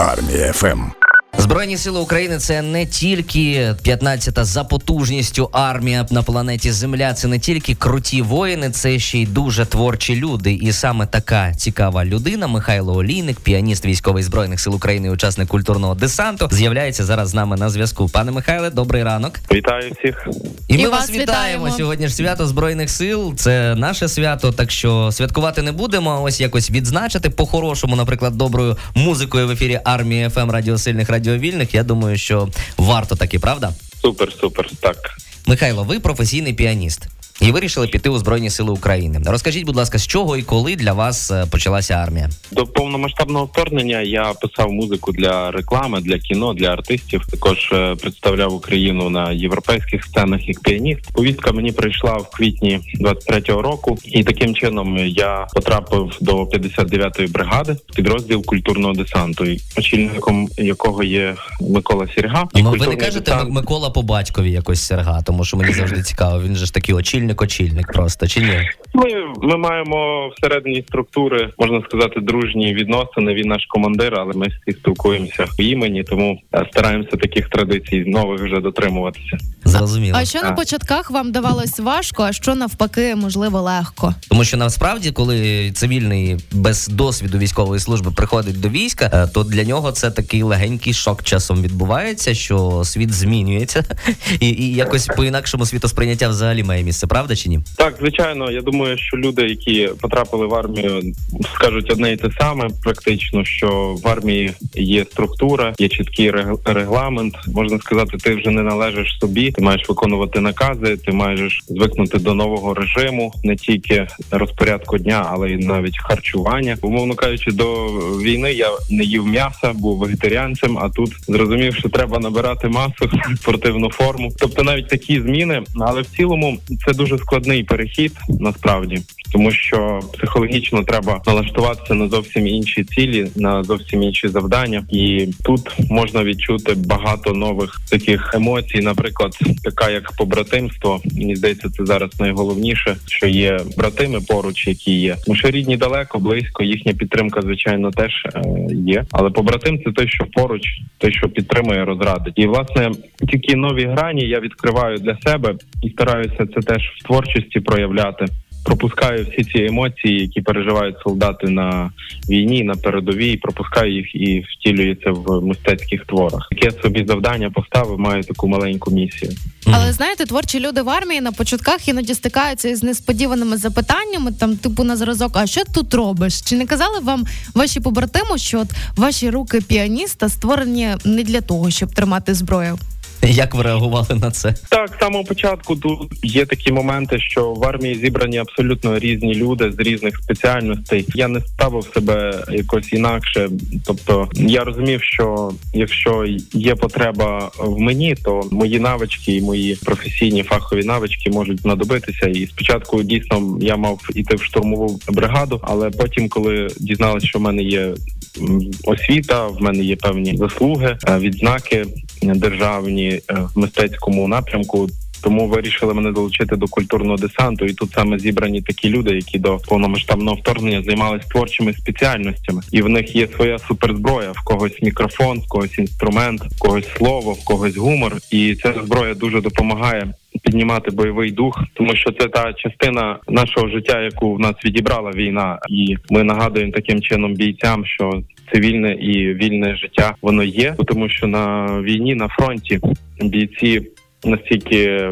Армія ФМ. Збройні сили України це не тільки 15-та за потужністю армія на планеті Земля. Це не тільки круті воїни, це ще й дуже творчі люди. І саме така цікава людина, Михайло Олійник, піаніст військовий збройних сил України, учасник культурного десанту, з'являється зараз з нами на зв'язку. Пане Михайле, добрий ранок. Вітаю всіх. І ми І вас вас вітаємо. вітаємо. Сьогодні ж свято Збройних сил. Це наше свято, так що святкувати не будемо. а Ось якось відзначити по-хорошому, наприклад, доброю музикою в ефірі армії ФМ Радіо сильних Радіовільних. Я думаю, що варто таки, правда? Супер, супер. Так. Михайло, ви професійний піаніст. І вирішили піти у Збройні Сили України. Розкажіть, будь ласка, з чого і коли для вас е, почалася армія? До повномасштабного вторгнення я писав музику для реклами, для кіно, для артистів. Також е, представляв Україну на європейських сценах як піаніст. Повістка мені прийшла в квітні 23-го року, і таким чином я потрапив до 59-ї бригади, підрозділ культурного десанту, очільником якого є Микола Сірга. І Ну, ви не кажете десант- Микола по батькові якось серга, тому що мені завжди цікаво. Він же ж такий очільник-очільник просто чи ні? Ми, ми маємо всередині структури, можна сказати, дружні відносини. Він наш командир, але ми всі спілкуємося в імені, тому е, стараємося таких традицій нових вже дотримуватися. Зрозуміло. А що на початках вам давалось важко, а що навпаки, можливо, легко? Тому що насправді, коли цивільний без досвіду військової служби приходить до війська, е, то для нього це такий легенький шок часом відбувається, що світ змінюється, і, і якось по інакшому світосприйняття взагалі має місце, правда чи ні? Так, звичайно, я думаю, що люди, які потрапили в армію, скажуть одне і те саме, практично, що в армії є структура, є чіткий регламент. Можна сказати, ти вже не належиш собі, ти маєш виконувати накази, ти маєш звикнути до нового режиму, не тільки розпорядку дня, але й навіть харчування. Умовно кажучи, до війни я не їв м'яса, був вегетаріанцем, а тут зрозумів, що треба набирати масу, спортивну форму. Тобто навіть такі зміни, але в цілому це дуже складний перехід насправді, тому що психологічно треба налаштуватися на зовсім інші цілі, на зовсім інші завдання, і тут можна відчути багато нових таких емоцій, наприклад, така як побратимство. Мені здається, це зараз найголовніше, що є братими поруч, які є. Тому що рідні далеко, близько, їхня підтримка, звичайно, теж е, є. Але побратим це той, що поруч, той, що підтримує, розрадить. І власне тільки нові грані я відкриваю для себе і стараюся це теж в творчості проявляти. Пропускаю всі ці емоції, які переживають солдати на війні, на передовій, пропускаю їх і втілюю це в мистецьких творах. Яке собі завдання поставив, маю таку маленьку місію. Але знаєте, творчі люди в армії на початках іноді стикаються із несподіваними запитаннями, там типу на зразок, а що тут робиш? Чи не казали вам ваші побратими, що от ваші руки піаніста створені не для того, щоб тримати зброю? Як ви реагували на це? Так, з самого початку тут є такі моменти, що в армії зібрані абсолютно різні люди з різних спеціальностей. Я не ставив себе якось інакше. Тобто я розумів, що якщо є потреба в мені, то мої навички і мої професійні фахові навички можуть знадобитися. І спочатку дійсно я мав іти в штурмову бригаду, але потім, коли дізналися, що в мене є освіта, в мене є певні заслуги, е, відзнаки державні е, в мистецькому напрямку. Тому вирішили мене долучити до культурного десанту, і тут саме зібрані такі люди, які до повномасштабного вторгнення займалися творчими спеціальностями, і в них є своя суперзброя. В когось мікрофон, в когось інструмент, в когось слово, в когось гумор. І ця зброя дуже допомагає піднімати бойовий дух, тому що це та частина нашого життя, яку в нас відібрала війна, і ми нагадуємо таким чином бійцям, що цивільне і вільне життя воно є, тому що на війні на фронті бійці настільки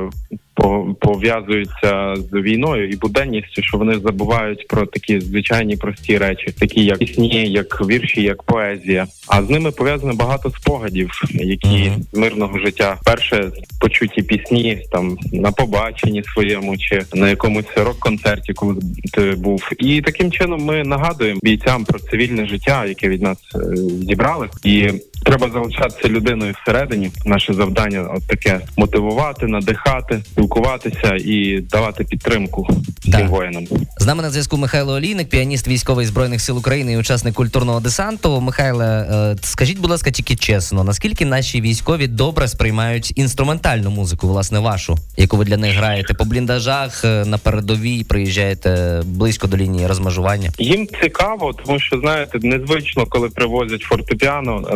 по- пов'язуються з війною і буденністю, що вони забувають про такі звичайні прості речі, такі як пісні, як вірші, як поезія. А з ними пов'язано багато спогадів, які з мирного життя. Перше почуті пісні там на побаченні своєму чи на якомусь рок-концерті, коли ти був. І таким чином ми нагадуємо бійцям про цивільне життя, яке від нас е, зібрали, і Треба залишатися людиною всередині. Наше завдання от таке мотивувати, надихати, спілкуватися і давати підтримку Да. цим воїнам. З нами на зв'язку Михайло Олійник, піаніст військовий збройних сил України і учасник культурного десанту. Михайле, е, скажіть, будь ласка, тільки чесно, наскільки наші військові добре сприймають інструментальну музику, власне, вашу, яку ви для них граєте по бліндажах е, на передовій, приїжджаєте близько до лінії розмежування? Їм цікаво, тому що знаєте, незвично, коли привозять фортепіано,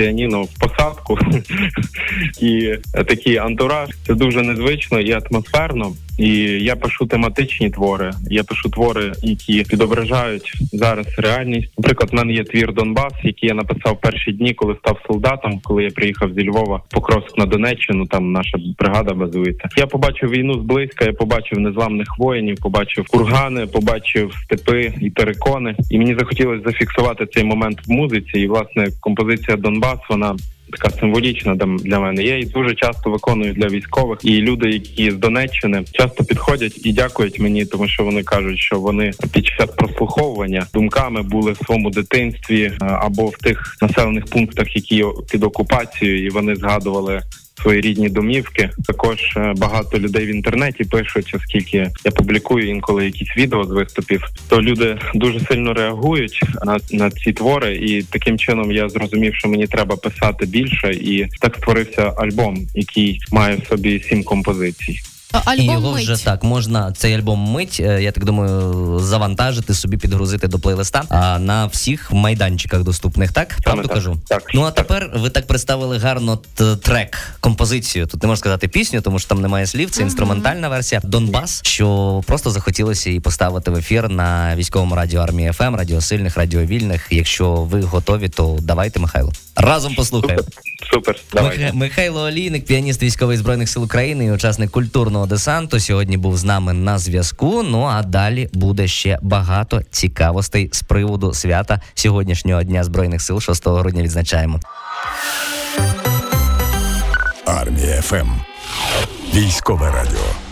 електропіаніно в посадку і такий антураж. Це дуже незвично і атмосферно. І я пишу тематичні твори. Я пишу твори, які відображають зараз реальність. Наприклад, в мене є твір Донбас, який я написав перші дні, коли став солдатом, коли я приїхав зі Львова Покровськ на Донеччину. Там наша бригада базується. Я побачив війну зблизька. Я побачив незламних воїнів, побачив кургани, побачив степи і перекони. І мені захотілося зафіксувати цей момент в музиці. І власне композиція Донбас вона. Така символічна для- мене. Я її дуже часто виконую для військових, і люди, які з Донеччини, часто підходять і дякують мені, тому що вони кажуть, що вони під час прослуховування думками були в своєму дитинстві е, або в тих населених пунктах, які під окупацією, і вони згадували. Свої рідні домівки. Також е, багато людей в інтернеті пишуть, оскільки я публікую інколи якісь відео з виступів, то люди дуже сильно реагують на, на ці твори, і таким чином я зрозумів, що мені треба писати більше, і так створився альбом, який має в собі сім композицій. А, І Альбом його мить. вже так можна цей альбом мить. е, Я так думаю, завантажити собі, підгрузити до плейлиста а на всіх майданчиках доступних. Так правду так. кажу. Так. Ну а тепер ви так представили гарно трек, композицію. Тут не можна сказати пісню, тому що там немає слів. Це інструментальна версія Донбас, що просто захотілося її поставити в ефір на військовому радіо армії ФМ, радіо сильних, радіо вільних. Якщо ви готові, то давайте, Михайло. Разом послухаємо. Супер, давайте. Миха- Михайло Олійник, піаніст військових збройних сил України і учасник культурного десанту, сьогодні був з нами на зв'язку. Ну а далі буде ще багато цікавостей з приводу свята сьогоднішнього дня збройних сил 6 грудня. Відзначаємо. Армія ФМ. Військове радіо.